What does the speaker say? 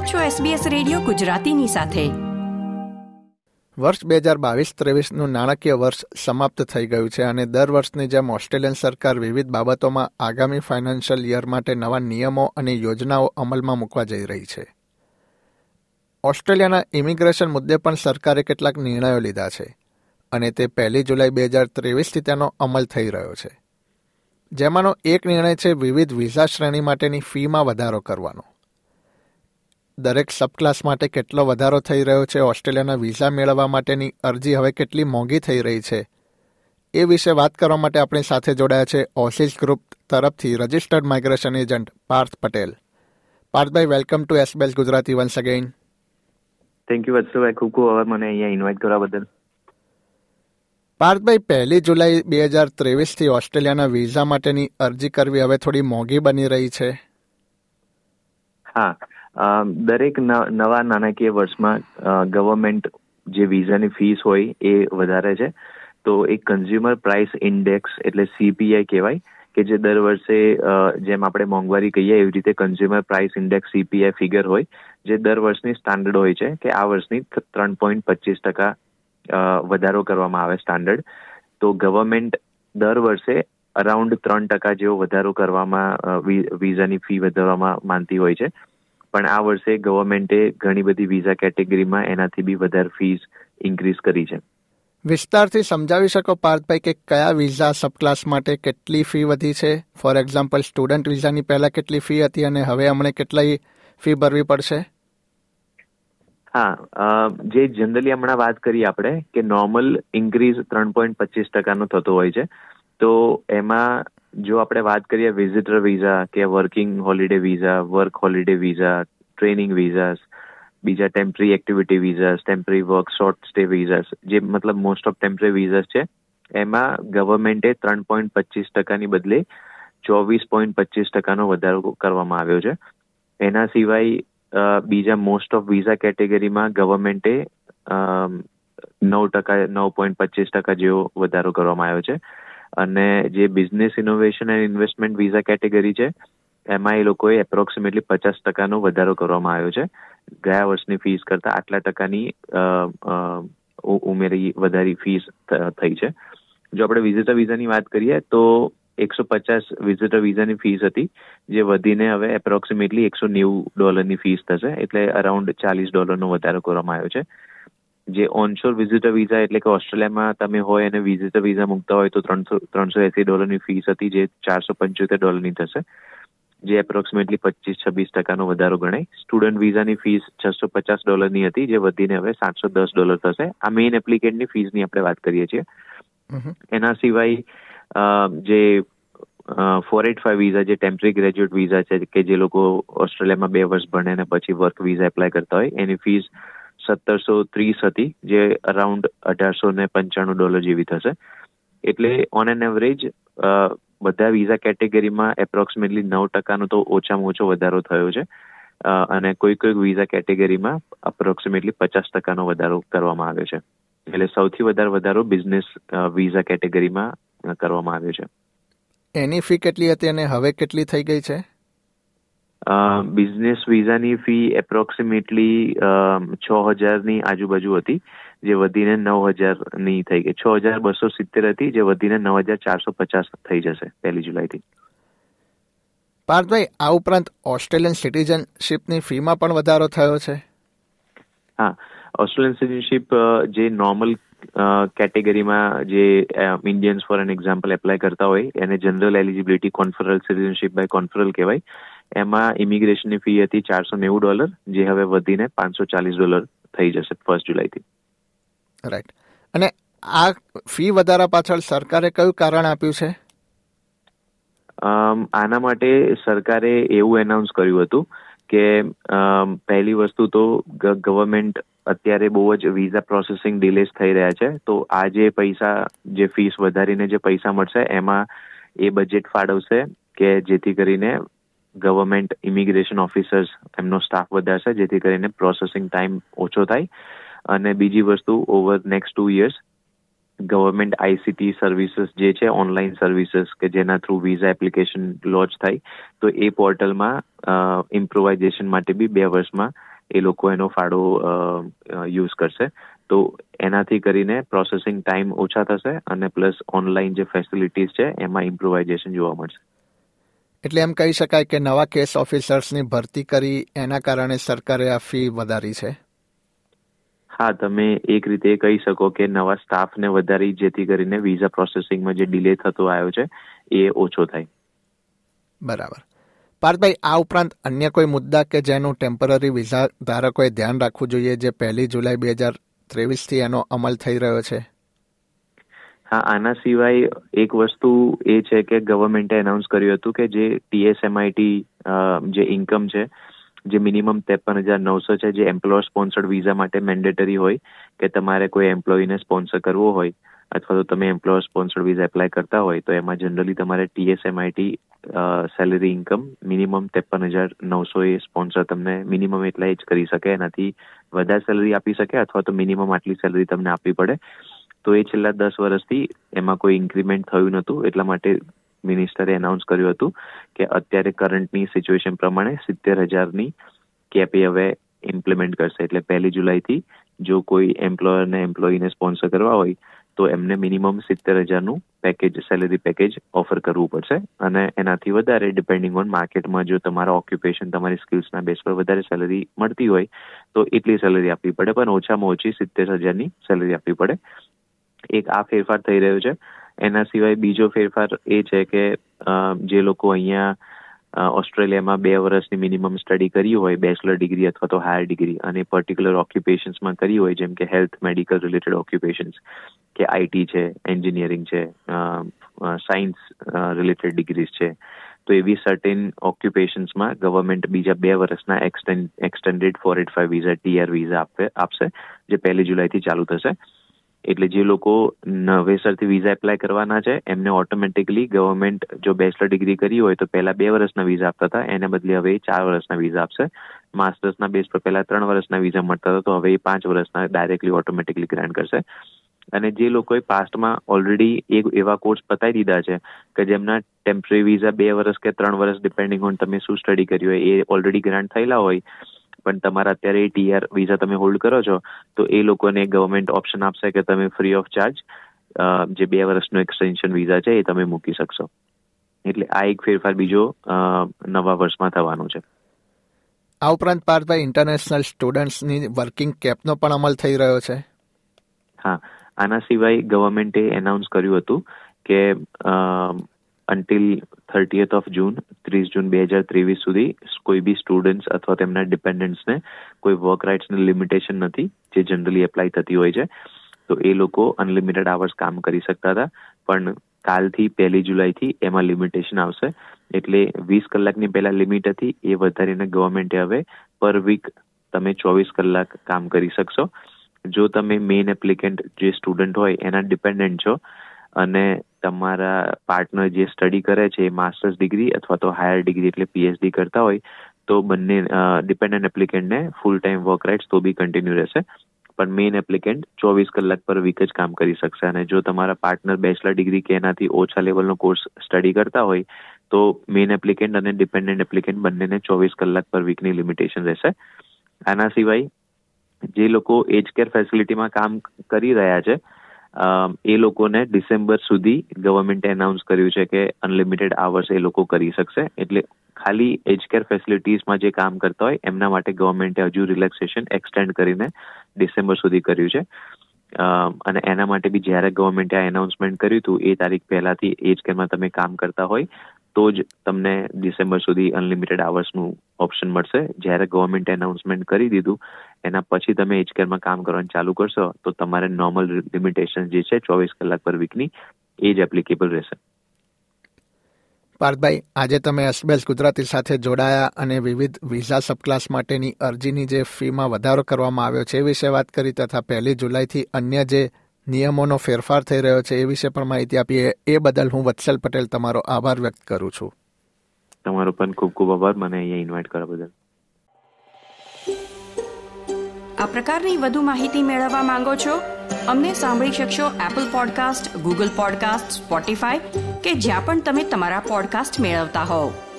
આપ છો SBS radio ગુજરાતીની સાથે. વર્ષ બે હજાર બાવીસ ત્રેવીસનું નાણાકીય વર્ષ સમાપ્ત થઈ ગયું છે અને દર વર્ષની જેમ ઓસ્ટ્રેલિયન સરકાર વિવિધ બાબતોમાં આગામી ફાઇનાન્શિયલ યર માટે નવા નિયમો અને યોજનાઓ અમલમાં મૂકવા જઈ રહી છે. ઓસ્ટ્રેલિયાના ઇમિગ્રેશન મુદ્દે પણ સરકારે કેટલાક નિર્ણયો લીધા છે અને તે પહેલી જુલાઈ બે હજાર ત્રેવીસથી તેનો અમલ થઈ રહ્યો છે. જેમાંનો એક નિર્ણય છે વિવિધ વિઝા શ્રેણી માટેની ફીમાં વધારો કરવાનો. દરેક સબક્લાસ માટે કેટલો વધારો થઈ રહ્યો છે ઓસ્ટ્રેલિયાના વિઝા મેળવવા માટેની અરજી હવે કેટલી મોંઘી થઈ રહી છે. એ વિશે વાત કરવા માટે આપણી સાથે જોડાયા છે ઓસિસ ગ્રુપ તરફથી registered migration agent Parth Patel. Parthbhai welcome to SBS Gujarati once again. Thank you Vatsubhai ખૂબ ખૂબ આભાર મને અહીંયા ઇન્વાઇટ કરવા બદલ. પાર્થભાઈ પહેલી જુલાઈ બે હજાર ત્રેવીસથી ઓસ્ટ્રેલિયાના વિઝા માટેની અરજી કરવી હવે થોડી મોંઘી બની રહી છે. હા. દરેક નવા નાણાકીય વર્ષમાં ગવર્મેન્ટ જે વિઝાની ફીસ હોય એ વધારે છે. તો એક કન્ઝ્યુમર પ્રાઇસ ઇન્ડેક્સ એટલે સીપીઆઈ કહેવાય, કે જે દર વર્ષે જેમ આપણે મોંઘવારી કહીએ એવી રીતે consumer price index CPI figure હોય, જે દર વર્ષની સ્ટાન્ડર્ડ હોય છે, કે આ વર્ષની ત્રણ પોઈન્ટ પચીસ ટકા વધારો કરવામાં આવે સ્ટાન્ડર્ડ તો ગવર્મેન્ટ દર વર્ષે અરાઉન્ડ ત્રણ ટકા જેવો વધારો કરવામાં વિઝાની ફી વધારવામાં માનતી હોય છે. પણ આ વર્ષે ગવર્મેન્ટે ઘણી બધી વિઝા કેટેગરીમાં એનાથી બી વધારે ફીસ ઇન્ક્રીઝ કરી છે. વિસ્તારથી સમજાવી શકો પાર્થભાઈ કે કયા વિઝા સબક્લાસ માટે કેટલી ફી વધી છે? ફોર એક્ઝામ્પલ સ્ટુડન્ટ વિઝાની પહેલા કેટલી ફી હતી અને હવે હમણાં કેટલી ફી ભરવી પડશે? હા જે જનરલી હમણાં વાત કરીએ આપણે કે નોર્મલ ઇન્ક્રીઝ ત્રણ પોઈન્ટ પચીસ ટકાનો થતો હોય છે તો એમાં જો આપણે વાત કરીએ વિઝિટર વિઝા કે working holiday visa work holiday visa training visas બીજા temporary activity visas temporary work short stay visas જે મતલબ મોસ્ટ ઓફ ટેમ્પરરી વિઝાસ છે, એમાં ગવર્મેન્ટે ત્રણ પોઈન્ટ પચીસ ટકાની બદલે ચોવીસ પોઈન્ટ પચીસ ટકાનો વધારો કરવામાં આવ્યો છે. એના સિવાય બીજા મોસ્ટ ઓફ વિઝા કેટેગરીમાં ગવર્મેન્ટે નવ ટકા, નવ પોઈન્ટ પચીસ ટકા જેવો વધારો કરવામાં આવ્યો છે. અને જે business innovation and investment visa category છે, એમાં એ લોકોએ એપ્રોક્સિમેટલી પચાસ ટકાનો વધારો કરવામાં આવ્યો છે. ગયા વર્ષની ફીસ કરતાં આટલા ટકાની ઉમેરી, વધારી ફીસ થઈ છે. જો આપણે વિઝિટર વિઝાની વાત કરીએ, તો એકસો પચાસ વિઝિટર વિઝાની ફીસ હતી, જે વધીને હવે એપ્રોક્સિમેટલી એકસો નેવું ડોલરની ફીસ થશે, એટલે અરાઉન્ડ ચાલીસ ડોલરનો વધારો કરવામાં આવ્યો છે. જે ઓનશોર વિઝિટર વિઝા એટલે કે ઓસ્ટ્રેલિયામાં તમે હોય અને વિઝિટર વિઝા મૂકતા હોય તો ત્રણસો ત્રણસો એસી ડોલરની ફીસ હતી જે ચારસો પંચોતેર ડોલરની થશે. જે એપ્રોક્સિમેટલી પચીસ છવ્વીસ ટકાનો વધારો ગણાય. સ્ટુડન્ટ વિઝાની ફીસ છસો પચાસ ડોલરની હતી જે વધીને હવે સાતસો દસ ડોલર થશે. આ મેઇન એપ્લિકેન્ટની ફીસની આપણે વાત કરીએ છીએ. એના સિવાય જે ફોર એટ ફાઈવ વિઝા જે ટેમ્પરરી ગ્રેજ્યુએટ વિઝા છે કે જે લોકો ઓસ્ટ્રેલિયામાં બે વર્ષ ભણે અને પછી વર્ક વિઝા એપ્લાય કરતા હોય એની ફીસ સત્તરસો ત્રીસ હતી, જે અરાઉન્ડ અઢારસો ને પંચાણું ડોલર જેવી થશે. એટલે ઓન એન એવરેજ બધા વિઝા કેટેગરીમાં એપ્રોક્સિમેટલી નવ ટકાનો તો ઓછામાં ઓછો વધારો થયો છે. અને કોઈ કોઈ વિઝા કેટેગરીમાં અપ્રોક્સિમેટલી પચાસ ટકાનો વધારો કરવામાં આવ્યો છે. એટલે સૌથી વધારે વધારો બિઝનેસ વિઝા કેટેગરીમાં કરવામાં આવ્યો છે. એની ફી કેટલી હતી અને હવે કેટલી થઈ ગઈ છે? બિઝનેસ વિઝાની ફી એપ્રોક્સિમેટલી છ હજારની આજુબાજુ હતી જે વધીને નવ હજારની થઈ ગઈ. છ હજાર બસો સિત્તેર હતી જે વધીને નવ હજાર ચારસો પચાસ થઈ જશે પહેલી જુલાઈથી. પાર્થભાઈ આ ઉપરાંત ઓસ્ટ્રેલિયન સિટીઝનશીપની ફીમાં પણ વધારો થયો છે? હા. ઓસ્ટ્રેલિયન સિટીઝનશીપ જે નોર્મલ કેટેગરીમાં જે Indians for an example apply કરતા હોય એને general eligibility conferral citizenship by conferral કહેવાય. એમાં ઇમિગ્રેશનની ફી હતી ચારસો નેવું ડોલર જે હવે વધીને પાંચસો ચાલીસ ડોલર થઈ જશે ફર્સ્ટ જુલાઈથી રાઈટ અને આ ફી વધારા પાછળ સરકારે કયું કારણ આપ્યું છે? આના માટે સરકારે એવું એનાઉન્સ કર્યું હતું કે પહેલી વસ્તુ તો ગવર્મેન્ટ અત્યારે બહુ જ વિઝા પ્રોસેસિંગ ડિલેસ થઈ રહ્યા છે. તો આ જે પૈસા જે ફીસ વધારીને જે પૈસા મળશે એમાં એ બજેટ ફાળવશે કે જેથી કરીને ગવર્મેન્ટ ઇમિગ્રેશન ઓફિસર્સ એમનો સ્ટાફ વધારશે જેથી કરીને પ્રોસેસિંગ ટાઈમ ઓછો થાય. અને બીજી વસ્તુ over next two years government ICT services જે છે ઓનલાઈન સર્વિસીસ કે જેના થ્રુ વિઝા એપ્લિકેશન લોન્ચ થાય, તો એ પોર્ટલમાં ઇમ્પ્રુવાઇઝેશન માટે બી બે વર્ષમાં એ લોકો એનો ફાળો યુઝ કરશે. તો એનાથી કરીને પ્રોસેસિંગ ટાઈમ ઓછા થશે અને પ્લસ ઓનલાઈન જે ફેસિલિટીઝ છે, એમાં ઇમ્પ્રુવાઇઝેશન જોવા મળશે. એટલે એમ કહી શકાય કે નવા કેસ ઓફિસર્સની ભરતી કરી એના કારણે સરકારે આ ફી વધારી છે? હા તમે એક રીતે કહી શકો કે નવા સ્ટાફને વધારી જેથી કરીને વિઝા પ્રોસેસિંગમાં જે ડિલે થતો આવ્યો છે એ ઓછો થાય. બરાબર. પાર્થભાઈ આ ઉપરાંત અન્ય કોઈ મુદ્દા કે જેનું ટેમ્પરરી વિઝા ધારકોએ ધ્યાન રાખવું જોઈએ જે પહેલી જુલાઈ બે હજાર ત્રેવીસથી એનો અમલ થઈ રહ્યો છે? હા આના સિવાય એક વસ્તુ એ છે કે ગવર્મેન્ટે એનાઉન્સ કર્યું હતું કે જે ટીએસએમઆઈટી જે ઇન્કમ છે, જે મિનિમમ ત્રેપન હજાર નવસો છે, જે એમ્પ્લોયર સ્પોન્સર્ડ વિઝા માટે મેન્ડેટરી હોય, કે તમારે કોઈ એમ્પ્લોયીને સ્પોન્સર કરવો હોય, અથવા તો તમે એમ્પ્લોયર સ્પોન્સર્ડ વિઝા એપ્લાય કરતા હોય, તો એમાં જનરલી તમારે ટીએસએમઆઈટી સેલરી ઇન્કમ મિનિમમ ત્રેપન હજાર નવસો એ સ્પોન્સર તમને મિનિમમ એટલા જ કરી શકે, એનાથી વધારે સેલરી આપી શકે, અથવા તો મિનિમમ આટલી સેલરી તમને આપવી પડે. તો એ છેલ્લા દસ વર્ષથી એમાં કોઈ ઇન્ક્રીમેન્ટ થયું નહોતું. એટલા માટે મિનિસ્ટરે એનાઉન્સ કર્યું હતું કે અત્યારે કરંટની સિચ્યુએશન પ્રમાણે સિત્તેર હજારની કેપ હવે ઇમ્પ્લિમેન્ટ કરશે. એટલે પહેલી જુલાઈથી જો કોઈ એમ્પ્લોયરને એમ્પ્લોયીને સ્પોન્સર કરવા હોય, તો એમને મિનિમમ સિત્તેર હજારનું પેકેજ સેલેરી પેકેજ ઓફર કરવું પડશે. અને એનાથી વધારે ડિપેન્ડિંગ ઓન માર્કેટમાં જો તમારા ઓક્યુપેશન તમારી સ્કિલ્સના બેસ પર વધારે સેલરી મળતી હોય, તો એટલી સેલરી આપવી પડે, પણ ઓછામાં ઓછી સિત્તેર હજારની સેલરી આપવી પડે. એક આ ફેરફાર થઈ રહ્યો છે. એના સિવાય બીજો ફેરફાર એ છે કે જે લોકો અહીંયા ઓસ્ટ્રેલિયામાં બે વર્ષની મિનિમમ સ્ટડી કરી હોય બેચલર ડિગ્રી અથવા તો હાયર ડિગ્રી અને પર્ટિક્યુલર ઓક્યુપેશન્સમાં કરી હોય, જેમ કે હેલ્થ મેડિકલ રિલેટેડ ઓક્યુપેશન્સ કે આઈટી છે એન્જિનિયરિંગ છે સાયન્સ રિલેટેડ ડિગ્રીઝ છે. તો એવી સર્ટેન ઓક્યુપેશન્સમાં ગવર્મેન્ટ બીજા બે વર્ષના extend extended four eight five visa TR visa આપે, આપશે, જે પહેલી જુલાઈથી ચાલુ થશે. એટલે જે લોકો નવેસરથી વિઝા એપ્લાય કરવાના છે, એમને ઓટોમેટિકલી ગવર્મેન્ટ જો બેચલર ડિગ્રી કરી હોય તો પહેલા બે વર્ષના વિઝા આપતા હતા, એને બદલે હવે ચાર વર્ષના વિઝા આપશે. માસ્ટર્સના બેઝ પર પહેલા ત્રણ વર્ષના વિઝા મળતા હતા, તો હવે એ પાંચ વર્ષના ડાયરેક્ટલી ઓટોમેટિકલી ગ્રાન્ટ કરશે. અને જે લોકોએ પાસ્ટમાં ઓલરેડી એક એવા કોર્સ પતાવી દીધા છે કે જેમના ટેમ્પરરી વિઝા બે વર્ષ કે ત્રણ વર્ષ ડિપેન્ડિંગ ઓન તમે શું સ્ટડી કર્યું હોય, એ ઓલરેડી ગ્રાન્ટ થયેલા હોય પણ તમારા અત્યારે ટીઆર વિઝા તમે હોલ્ડ કરો છો તો એ લોકોને ગવર્મેન્ટ ઓપ્શન આપશે કે તમે ફ્રી ઓફ ચાર્જ જે બે વર્ષનો એક્સટેન્શન વિઝા છે એ તમે મૂકી શકશો. એટલે આ એક ફેરફાર બીજો નવા વર્ષમાં થવાનો છે. આ ઉપરાંત પાર્થભાઈ ઇન્ટરનેશનલ સ્ટુડન્ટ્સની વર્કિંગ કેપનો પણ અમલ થઈ રહ્યો છે. હા આના સિવાય ગવર્મેન્ટે એનાઉન્સ કર્યું હતું કે અન્ટિલ થર્ટીએથ ઓફ જૂન ત્રીસ જૂન બે હજાર ત્રેવીસ સુધી કોઈ બી સ્ટુડન્ટ્સ અથવા તેમના ડિપેન્ડન્ટ્સને કોઈ વર્ક રાઇટ્સની લિમિટેશન નથી, જે જનરલી એપ્લાય થતી હોય છે. તો એ લોકો અનલિમિટેડ આવર્સ કામ કરી શકતા હતા. પણ કાલથી, પહેલી જુલાઈથી એમાં લિમિટેશન આવશે. એટલે વીસ કલાકની પહેલા લિમિટ હતી, એ વધારીને ગવર્મેન્ટે હવે પર વીક તમે ચોવીસ કલાક કામ કરી શકશો. જો તમે મેઇન એપ્લિકેન્ટ જે સ્ટુડન્ટ હોય, એના ડિપેન્ડન્ટ છો, અને તમારા પાર્ટનર જે સ્ટડી કરે છે, એ માસ્ટર્સ ડિગ્રી અથવા તો હાયર ડિગ્રી એટલે પીએચડી કરતા હોય, તો બંને ડિપેન્ડન્ટ એપ્લિકેન્ટને ફૂલ ટાઈમ વર્ક રાઇટ્સ તો બી કન્ટિન્યુ રહેશે. પણ મેઇન એપ્લિકેન્ટ ચોવીસ કલાક પર વીક જ કામ કરી શકશે. અને જો તમારા પાર્ટનર બેચલર ડિગ્રી કે એનાથી ઓછા લેવલનો કોર્સ સ્ટડી કરતા હોય, તો મેઇન એપ્લિકેન્ટ અને ડિપેન્ડન્ટ એપ્લિકેન્ટ બંનેને ચોવીસ કલાક પર વીકની લિમિટેશન રહેશે. આના સિવાય જે લોકો એજ કેર ફેસિલિટીમાં કામ કરી રહ્યા છે એ લોકોને ડિસેમ્બર સુધી ગવર્મેન્ટે એનાઉન્સ કર્યું છે કે અનલિમિટેડ આવર્સ એ લોકો કરી શકશે. એટલે ખાલી એજ કેર ફેસિલિટીઝમાં જે કામ કરતા હોય, એમના માટે ગવર્મેન્ટે હજુ રિલેક્સેશન એક્સટેન્ડ કરીને ડિસેમ્બર સુધી કર્યું છે. અને એના માટે બી જ્યારે ગવર્મેન્ટે આ એનાઉન્સમેન્ટ કર્યું હતું, એ તારીખ પહેલાથી એજ કેરમાં તમે કામ કરતા હોય તો જ તમને ડિસેમ્બર સુધી અનલિમિટેડ આવર્સનું ઓપ્શન મળશે. જ્યારે ગવર્મેન્ટે એનાઉન્સમેન્ટ કરી દીધું, એના પછી તમે એજ કેરમાં કામ કરવાનું ચાલુ કરશો, તો તમારે નોર્મલ લિમિટેશન જે છે, ચોવીસ કલાક પર વીકની એ જ એપ્લિકેબલ રહેશે. પાર્થભાઈ, આજે તમે એસબીએસ ગુજરાતી સાથે જોડાયા અને વિવિધ વિઝા સબક્લાસ માટેની અરજીની જે ફીમાં વધારો કરવામાં આવ્યો છે, એ વિશે વાત કરી તથા પહેલી જુલાઈથી અન્ય જે નિયમોનો ફેરફાર થઈ રહ્યો છે એ વિશે પણ માહિતી આપી એ બદલ હું વત્સલ પટેલ તમારો આભાર વ્યક્ત કરું છું. તમારો પણ ખૂબ ખૂબ આભાર. મને અહીંયા ઇન્વાઇટ કરવા બદલ. આ પ્રકારની વધુ માહિતી મેળવવા માંગો છો? અમને સાંભળી શકશો Apple podcast Google podcast Spotify કે જ્યાં પણ તમે તમારા પોડકાસ્ટ મેળવતા હોવ.